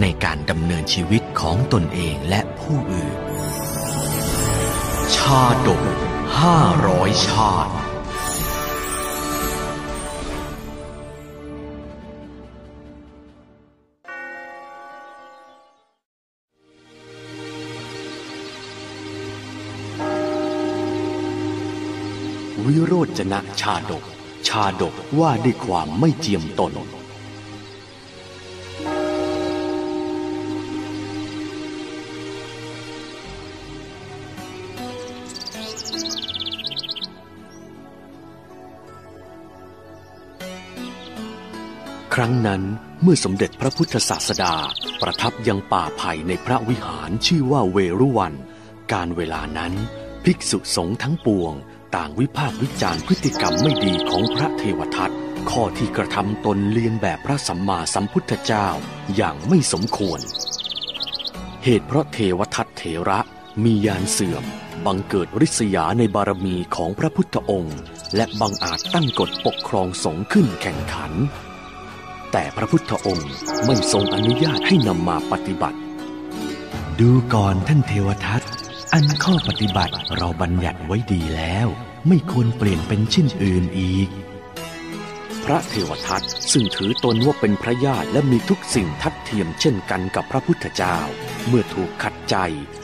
ในการดำเนินชีวิตของตนเองและผู้อื่น ชาดกห้าร้อยชาติวิโรจนะชาดก ชาดกว่าด้วยความไม่เจียมตน ครั้งนั้นเมื่อสมเด็จพระพุทธศาสดา ประทับยังป่าไผ่ในพระวิหารชื่อว่าเวรุวัน การเวลานั้นภิกษุสงฆ์ทั้งปวง ต่างวิพากษ์วิจารณ์พฤติกรรมไม่ดีของพระเทวทัตข้อที่กระทำตนเลียนแบบพระสัมมาสัมพุทธเจ้าอย่างไม่สมควร เหตุเพราะเทวทัตเถระมียานเสื่อม บังเกิดริษยาในบารมีของพระพุทธองค์ และบังอาจตั้งกฎปกครองสงฆ์ขึ้นแข่งขัน แต่พระพุทธองค์ไม่ทรงอนุญาตให้นำมาปฏิบัติ ดูก่อนท่านเทวทัตอันข้อปฏิบัติเราบัญญัติไว้ดีแล้ว ไม่ควรเปลี่ยนเป็นชิ้นอื่นอีก พระเทวทัตซึ่งถือตนว่าเป็นพระญาติและมีทุกสิ่งทัดเทียมเช่นกันกับพระพุทธเจ้า เมื่อถูกขัดใจ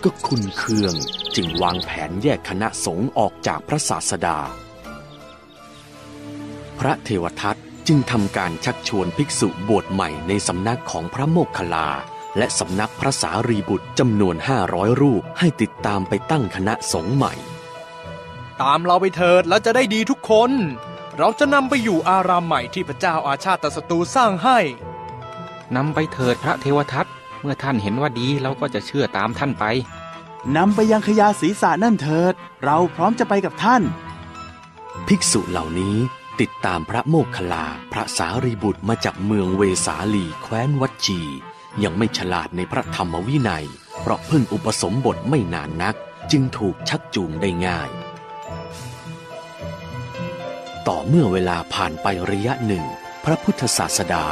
ก็คุนเคือง จึงวางแผนแยกคณะสงฆ์ออกจากพระศาสดา พระเทวทัต จึงทำการชักชวนภิกษุบวชใหม่ในสำนักของพระโมคคัลลา และสำนักพระสารีบุตรจำนวนห้าร้อยรูปให้ติดตามไปตั้งคณะสงฆ์ใหม่ ตามเราไปเถิดแล้วจะได้ดีทุกคน เราจะนำไปอยู่อารามใหม่ที่พระเจ้าอาชาติศัตรูสร้างให้นำไปเถิดพระเทวทัตเมื่อท่านเห็นว่าดีเราก็จะเชื่อตามท่านไปนำไปยังขยาศีรษะนั่นเถิด เราพร้อมจะไปกับท่าน ภิกษุเหล่านี้ ติดตามพระโมคคัลลาพระสารีบุตรมาจากเมืองเวสาลีแคว้นวัดจี ยังไม่ฉลาดในพระธรรมวินัย เพราะเพิ่งอุปสมบทไม่นานนัก จึงถูกชักจูงได้ง่าย ต่อเมื่อเวลาผ่านไประยะหนึ่ง พระพุทธศาสดา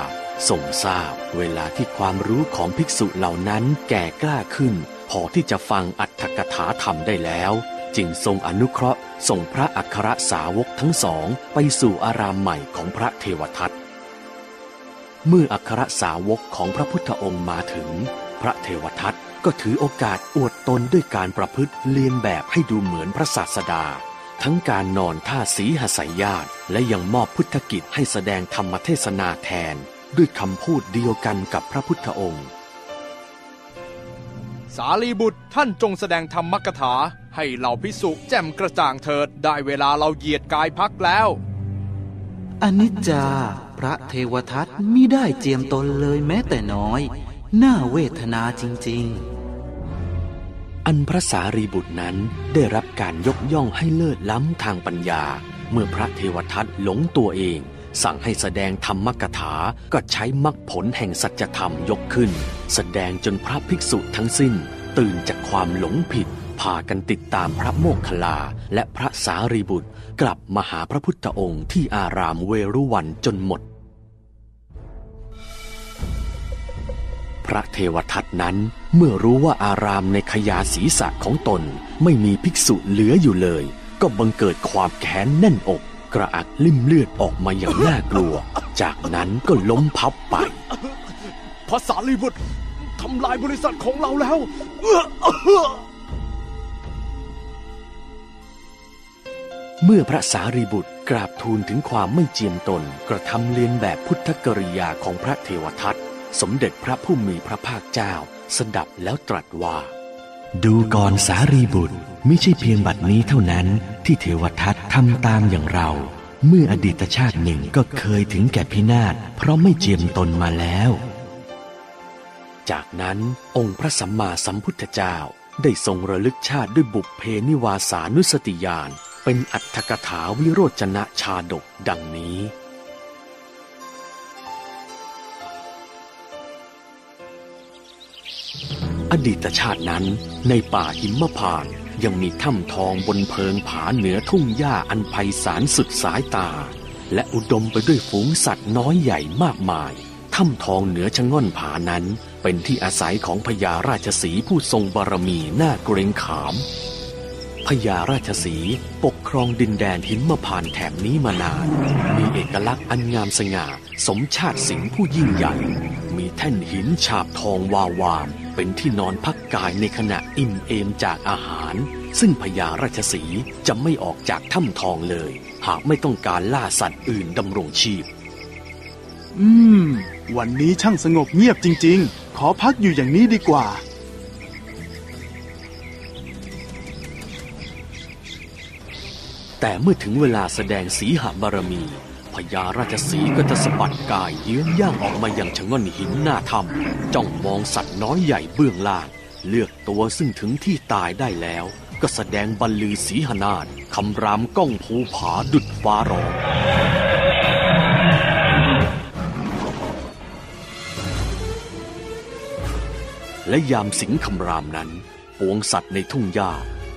ทรงทราบเวลาที่ความรู้ของภิกษุเหล่านั้นแก่กล้าขึ้น พอที่จะฟังอัตถกถาธรรมได้แล้ว จึงทรงอนุเคราะห์ส่งพระอัครสาวกทั้งสองไปสู่อารามใหม่ของพระเทวทัตเมื่ออัครสาวกของพระพุทธองค์มาถึง พระเทวทัตก็ถือโอกาสอวดตนด้วยการประพฤติเลียนแบบให้ดูเหมือนพระศาสดา ทั้งการนอนท่าสีหสายญาติและยังมอบพุทธกิจให้แสดงธรรมเทศนาแทน ด้วยคำพูดเดียวกันกับพระพุทธองค์ สารีบุตรท่านจงแสดงธรรมกถา ให้เหล่าพิสุแจ่มกระจ่างเถิดได้เวลาเราเหยียดกายพักแล้ว อนิจจา พระเทวทัตมิได้เจียมตนเลยแม้แต่น้อย น่าเวทนาจริง ๆ อันพระสารีบุตรนั้นได้รับการยกย่องให้เลิศล้ำทางปัญญา เมื่อพระเทวทัตหลงตัวเอง สั่งให้แสดงธรรมกถา ก็ใช้มรรคผลแห่งสัจธรรมยกขึ้น แสดงจนพระภิกษุทั้งสิ้น ตื่นจากความหลงผิด พากันติดตามพระโมคคัลลา และพระสารีบุตร กลับมาหาพระพุทธองค์ที่อารามเวรุวันจนหมด พระเทวทัตนั้นเมื่อรู้ว่าอารามในขยาศีรษะของตน ไม่มีภิกษุเหลืออยู่เลย ก็บังเกิดความแค้นแน่นอก กระอักลิ่มเลือดออกมาอย่างน่ากลัว จากนั้นก็ล้มพับไปพระสารีบุตรทำลายบริษัทของเราแล้ว เมื่อพระสารีบุตรกราบทูลถึงความไม่เจียมตน กระทำเลียนแบบพุทธกริยาของพระเทวทัตสมเด็จพระผู้มีพระภาคเจ้า สดับแล้วตรัสว่า ดูก่อนสารีบุตรไม่ใช่เพียงบัดนี้เท่านั้นที่เทวทัตทำตามอย่างเรา เมื่ออดีตชาติหนึ่งก็เคยถึงแก่พินาศเพราะไม่เจียมตนมาแล้ว จากนั้นองค์พระสัมมาสัมพุทธเจ้าได้ทรงระลึกชาติด้วยบุพเพนิวาสานุสติญาณเป็นอัตถกถาวิโรจนะชาดกดังนี้ อดีตชาตินั้นในป่าหิมพานยังมีถ้ำทองบนเพิงผาเหนือทุ่งหญ้าอันไพศาลสุดสายตา และอุดมไปด้วยฝูงสัตว์น้อยใหญ่มากมายถ้ำทองเหนือชะง่อนผานั้น เป็นที่อาศัยของพญาราชสีผู้ทรงบารมีน่าเกรงขามพญาราชสีปกครองดินแดนหิมพานแถบนี้มานาน มีเอกลักษณ์อันงามสง่า สมชาติสิงห์ผู้ยิ่งใหญ่ มีแท่นหินฉาบทองวาวาม เป็นที่นอนพักกายในขณะอิ่มเอมจากอาหาร ซึ่งพญาราชสีห์จะไม่ออกจากถ้ำทองเลย หากไม่ต้องการล่าสัตว์อื่นดำรงชีพ อืม วันนี้ช่างสงบเงียบจริง ๆ ขอพักอยู่อย่างนี้ดีกว่า แต่เมื่อถึงเวลาแสดงสีหบารมี พญาราชสีก็จะสะบัดกายเยื้องย่างออกมาอย่างชะง่อนหินหน้าถ้ำจ้องมองสัตว์น้อยใหญ่เบื้องล่าง เลือกตัวซึ่งถึงที่ตายได้แล้ว ก็แสดงบรรลือสีหนาฏคำรามก้องภูผาดุดฟ้าร้องและยามสิงคำรามนั้น ปวงสัตว์ในทุ่งหญ้า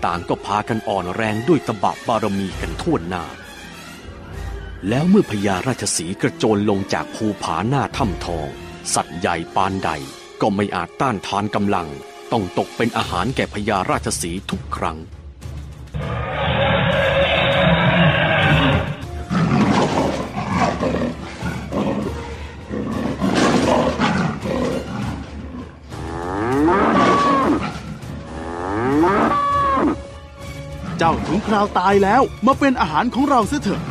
ต่างก็พากันอ่อนแรงด้วยตบะบารมีกันทั่วหน้า แล้วเมื่อพญาราชสีห์กระโจนลงจากภูผาหน้าถ้ำทอง สัตว์ใหญ่ปานใดก็ไม่อาจต้านทานกำลัง ต้องตกเป็นอาหารแก่พญาราชสีห์ทุกครั้ง เจ้าถึงคราวตายแล้วมาเป็นอาหารของเราเสียเถอะ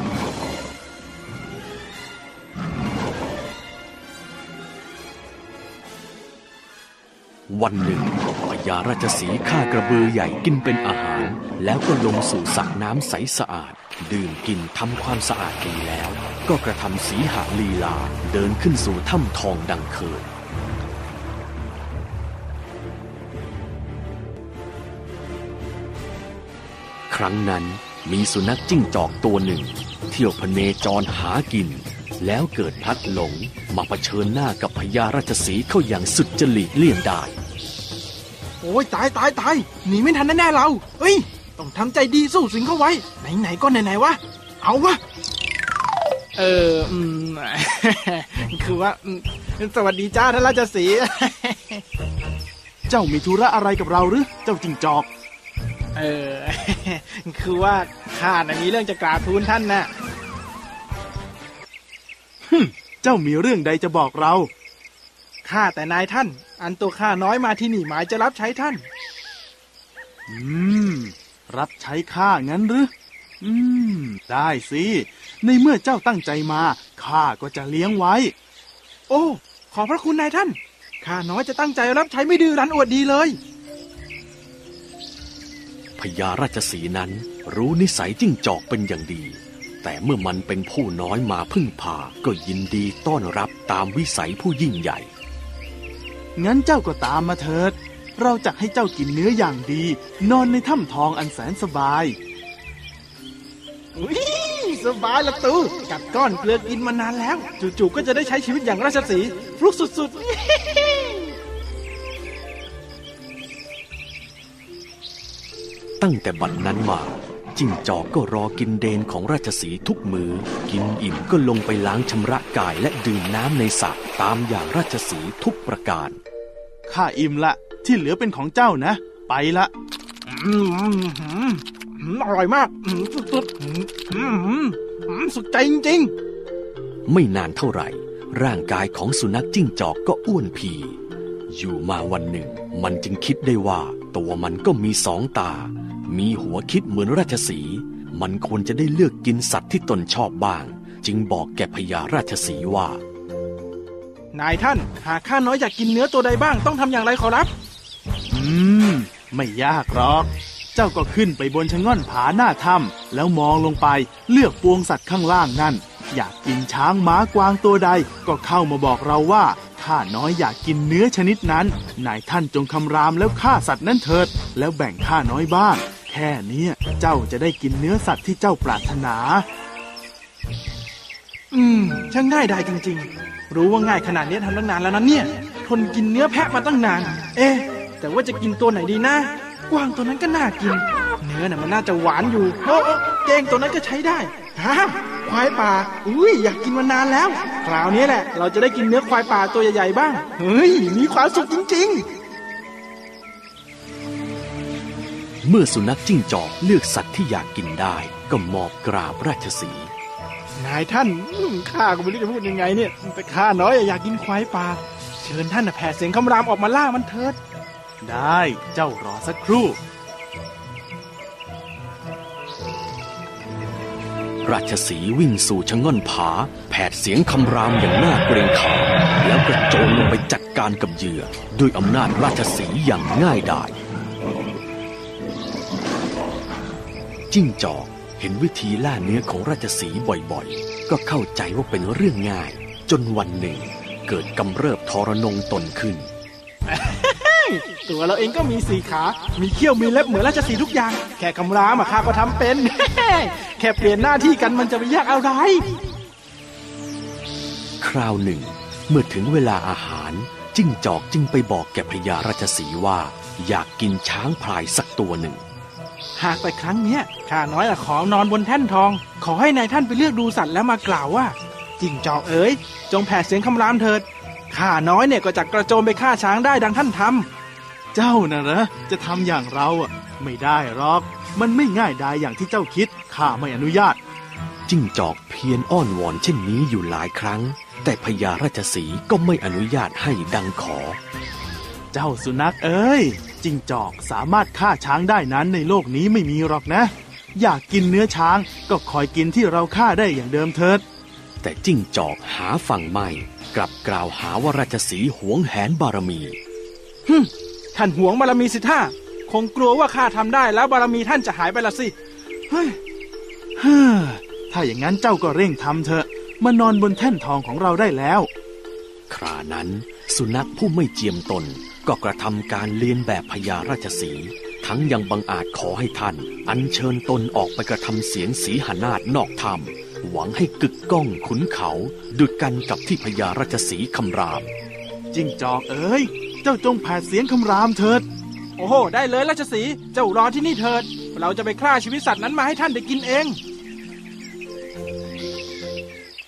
วันหนึ่งพญาราชสีฆ่ากระบือใหญ่กินเป็นอาหาร แล้วก็ลงสู่สระน้ำใสสะอาด ดื่มกินทำความสะอาดดีแล้ว ก็กระทำสีหาลีลาเดินขึ้นสู่ถ้ำทองดังเคยครั้งนั้นมีสุนัขจิ้งจอกตัวหนึ่ง เที่ยวพเนจรหากิน แล้วเกิดพลัดหลงมาเผชิญหน้ากับพญาราชสีเข้าอย่างสุดจะหลีกเลี่ยงได้ อ้ยตายตายตายหนีไม่ทันแน่ๆเราเฮ้ย ต้องทำใจดีสู้สิงเข้าไว้ ไหนๆก็ไหนๆวะ เอาวะ เอออืม คือว่าอืมสวัสดีจ้าท่านราชสีห์ เจ้ามีธุระอะไรกับเราหรือ เจ้าจิงจอก เออ คือว่าข้าน่ะมีเรื่องจะกราบทูลท่านน่ะ เจ้ามีเรื่องใดจะบอกเรา ข้าแต่นายท่าน อันตัวข้าน้อยมาที่นี่หมายจะรับใช้ท่าน อืม รับใช้ข้างั้นหรือ อืม ได้สิ ในเมื่อเจ้าตั้งใจมา ข้าก็จะเลี้ยงไว้ โอ้ ขอบพระคุณนายท่าน ข้าน้อยจะตั้งใจรับใช้ไม่ดื้อรั้นอวดดีเลย พญาราชสีห์นั้นรู้นิสัยจิ้งจอกเป็นอย่างดี แต่เมื่อมันเป็นผู้น้อยมาพึ่งพา ก็ยินดีต้อนรับตามวิสัยผู้ยิ่งใหญ่ งั้นเจ้าก็ตามมาเถิด เราจะให้เจ้ากินเนื้ออย่างดี นอนในถ้ำทองอันแสนสบายอุ๊ยสบายละตูกัดก้อนเกลือกินมานานแล้ว จู่ๆก็จะได้ใช้ชีวิตอย่างราชสีห์ฟลุกสุดตั้งแต่บัดนั้นมาจิ้งจอกก็รอกินเดนของราชสีห์ทุกมือ กินอิ่มก็ลงไปล้างชำระกายและดื่มน้ำในสระตามอย่างราชสีห์ทุกประการ ข้าอิ่มละ ที่เหลือเป็นของเจ้านะ ไปละอร่อยมากสุดๆสุดใจจริงไม่นานเท่าไหร่ ร่างกายของสุนัขจิ้งจอกก็อ้วนพี อยู่มาวันหนึ่ง มันจึงคิดได้ว่าตัวมันก็มีสองตา มีหัวคิดเหมือนราชสี มันควรจะได้เลือกกินสัตว์ที่ตนชอบบ้าง จึงบอกแก่พญาราชสีว่า นายท่าน หากข้าน้อยอยากกินเนื้อตัวใดบ้างต้องทำอย่างไรขอรับ อืม ไม่ยากหรอก เจ้าก็ขึ้นไปบนชะง่อนผาหน้าถ้ำแล้วมองลงไปเลือกปวงสัตว์ข้างล่างนั่น อยากกินช้างม้ากวางตัวใด ก็เข้ามาบอกเราว่าข้าน้อยอยากกินเนื้อชนิดนั้น นายท่านจงคำรามแล้วฆ่าสัตว์นั้นเถิด แล้วแบ่งข้าน้อยบ้าง แค่นี้เจ้าจะได้กินเนื้อสัตว์ที่เจ้าปรารถนา อืม ช่างง่ายได้จริง ๆ รู้ว่าง่ายขนาดนี้ทำตั้งนานแล้วนะเนี่ย ทนกินเนื้อแพะมาตั้งนาน เอ๊ะ แต่ว่าจะกินตัวไหนดีนะ กวางตัวนั้นก็น่ากิน เนื้อน่ะมันน่าจะหวานอยู่โอ้อเก้งตัวนั้นก็ใช้ได้ฮะควายป่า อุ้ยอยากกินมานานแล้ว คราวนี้แหละ เราจะได้กินเนื้อควายป่าตัวใหญ่ๆบ้าง เฮ้ย มีความสุขจริง ๆเมื่อสุนัขจิ้งจอกเลือกสัตว์ที่อยากกินได้ ก็มอบกราบราชสี นายท่านข้าก็ไม่รู้จะพูดยังไงเนี่ยแต่ข้าน้อยอยากกินควายป่า เชิญท่านนะแผ่เสียงคำรามออกมาล่ามันเถิด ได้เจ้ารอสักครู่ ราชสีวิ่งสู่ชะง่อนผา แผดเสียงคำรามอย่างน่าเกรงขามแล้วกระโจนลงไปจัดการกับเหยื่อ ด้วยอำนาจราชสีอย่างง่ายดายจิ้งจอก เห็นวิธีล่าเนื้อของราชสีห์บ่อยๆ ก็เข้าใจว่าเป็นเรื่องง่าย จนวันหนึ่ง เกิดกำเริบทรนงตนขึ้น ตัวเราเองก็มีสี่ขา มีเขี้ยวมีเล็บเหมือนราชสีห์ทุกอย่าง แค่คำรามอะข้าก็ทำเป็น แค่เปลี่ยนหน้าที่กันมันจะไปยากอะไร คราวหนึ่ง เมื่อถึงเวลาอาหาร จิ้งจอกจึงไปบอกแก่พญาราชสีห์ว่า อยากกินช้างพลายสักตัวหนึ่ง หากแต่ครั้งเนี้ยข้าน้อยอะขอนอนบนแท่นทอง ขอให้นายท่านไปเลือกดูสัตว์แล้วมากล่าวว่าจิงจอกเอ๋ยจงแผ่เสียงคำรามเถิดข้าน้อยเนี่ยก็จะกระโจมไปฆ่าช้างได้ดังท่านทำเจ้าน่ะเหรอจะทำอย่างเราอะ ไม่ได้หรอก มันไม่ง่ายได้อย่างที่เจ้าคิดข้าไม่อนุญาต จิ้งจอกเพียรอ้อนวอนเช่นนี้อยู่หลายครั้ง แต่พญาราชสีห์ก็ไม่อนุญาตให้ดังขอ เจ้าสุนัขเอ้ยจิงจอกสามารถฆ่าช้างได้นั้นในโลกนี้ไม่มีหรอกนะ อยากกินเนื้อช้างก็คอยกินที่เราฆ่าได้อย่างเดิมเถิด แต่จิ้งจอกหาฝั่งไม่ กลับกล่าวหาว่าราชสีห์หวงแหนบารมีฮึมท่านหวงบารมีสิท่าคงกลัวว่าข้าทำได้แล้วบารมีท่านจะหายไปละสิเฮ้ยเฮ้อถ้าอย่างนั้นเจ้าก็เร่งทำเถอะมานอนบนแท่นทองของเราได้แล้ว ครานั้นสุนัขผู้ไม่เจียมตน ก็กระทำการเลียนแบบพญาราชสีห์ทั้งยังบังอาจขอให้ท่าน อัญเชิญตนออกไปกระทำเสียงสีหานาฏนอกถ้ำหวังให้กึกก้องขุนเขาดุดกันกับที่พญาราชสีห์คำราม จิงจอกเอ้ยเจ้าจงแผดเสียงคำรามเถิด โอ้โห ได้เลยราชสีห์เจ้ารอที่นี่เถิด เราจะไปฆ่าชีวิตสัตว์นั้นมาให้ท่านได้กินเอง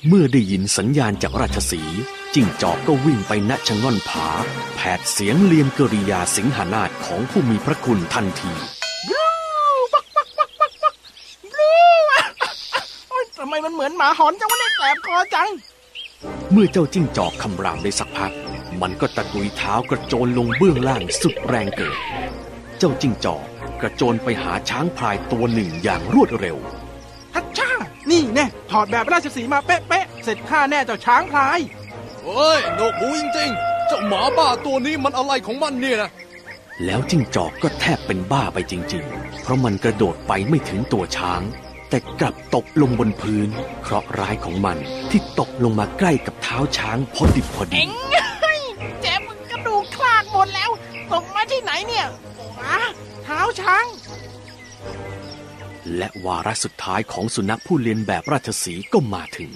เมื่อได้ยินสัญญาณจากราชสีห์ จิ้งจอกก็วิ่งไปณชะง่อนผา แผดเสียงเลียนกริยาสิงหานาฏของผู้มีพระคุณทันทีโอ๊ยทำไมมันเหมือนหมาหอนจังวะเนี่ยแสบคอจัง เมื่อเจ้าจิ้งจอกคำรามได้สักพัก มันก็ตะกุยเท้ากระโจนลงเบื้องล่างสุดแรงเกิด เจ้าจิ้งจอกกระโจนไปหาช้างพลายตัวหนึ่งอย่างรวดเร็วฮัชช่านี่แน่ถอดแบบราชสีห์มาเป๊ะๆเสร็จข้าแน่เจ้าช้างพลาย เฮ้ยโนกหูจริงๆ เจ้าหมาบ้าตัวนี้มันอะไรของมันเนี่ยนะ แล้วจิ้งจอกก็แทบเป็นบ้าไปจริง ๆ เพราะมันกระโดดไปไม่ถึงตัวช้าง แต่กลับตกลงบนพื้น เคราะห์ร้ายของมันที่ตกลงมาใกล้กับเท้าช้างพอดิบพอดีเจ็บกระดูกคลากหมดแล้ว ตกมาที่ไหนเนี่ยมาเท้าช้าง และวาระสุดท้ายของสุนัขผู้เลียนแบบราชสีห์ก็มาถึง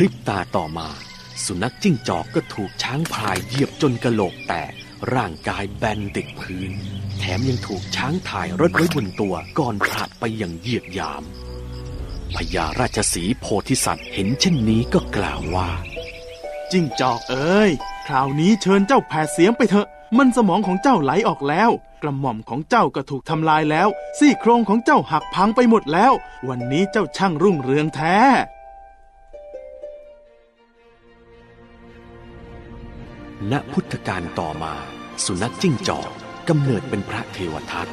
ริบตาต่อมา สุนัขจิ้งจอกก็ถูกช้างพลายเหยียบจนกระโหลกแตกร่างกายแบนติดพื้น แถมยังถูกช้างถ่ายรถไว้บนตัวก่อนผลัดไปอย่างเหยียดยามพญาราชสีโพธิสัตว์เห็นเช่นนี้ก็กล่าวว่า จิ้งจอกเอ้ยคราวนี้เชิญเจ้าแผดเสียงไปเถอะ มันสมองของเจ้าไหลออกแล้ว กระหม่อมของเจ้าก็ถูกทำลายแล้ว ซี่โครงของเจ้าหักพังไปหมดแล้ว วันนี้เจ้าช่างรุ่งเรืองแท้ ณพุทธกาลต่อมา สุนัขจิ้งจอกกำเนิดเป็นพระเทวทัต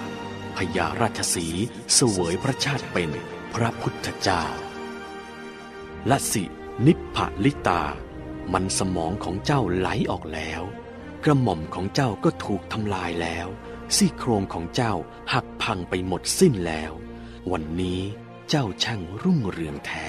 พญาราชสีเสวยพระชาติเป็นพระพุทธเจ้าละสิ นิพพลิตา มันสมองของเจ้าไหลออกแล้ว กระหม่อมของเจ้าก็ถูกทำลายแล้ว ซี่โครงของเจ้าหักพังไปหมดสิ้นแล้ว วันนี้เจ้าช่างรุ่งเรืองแท้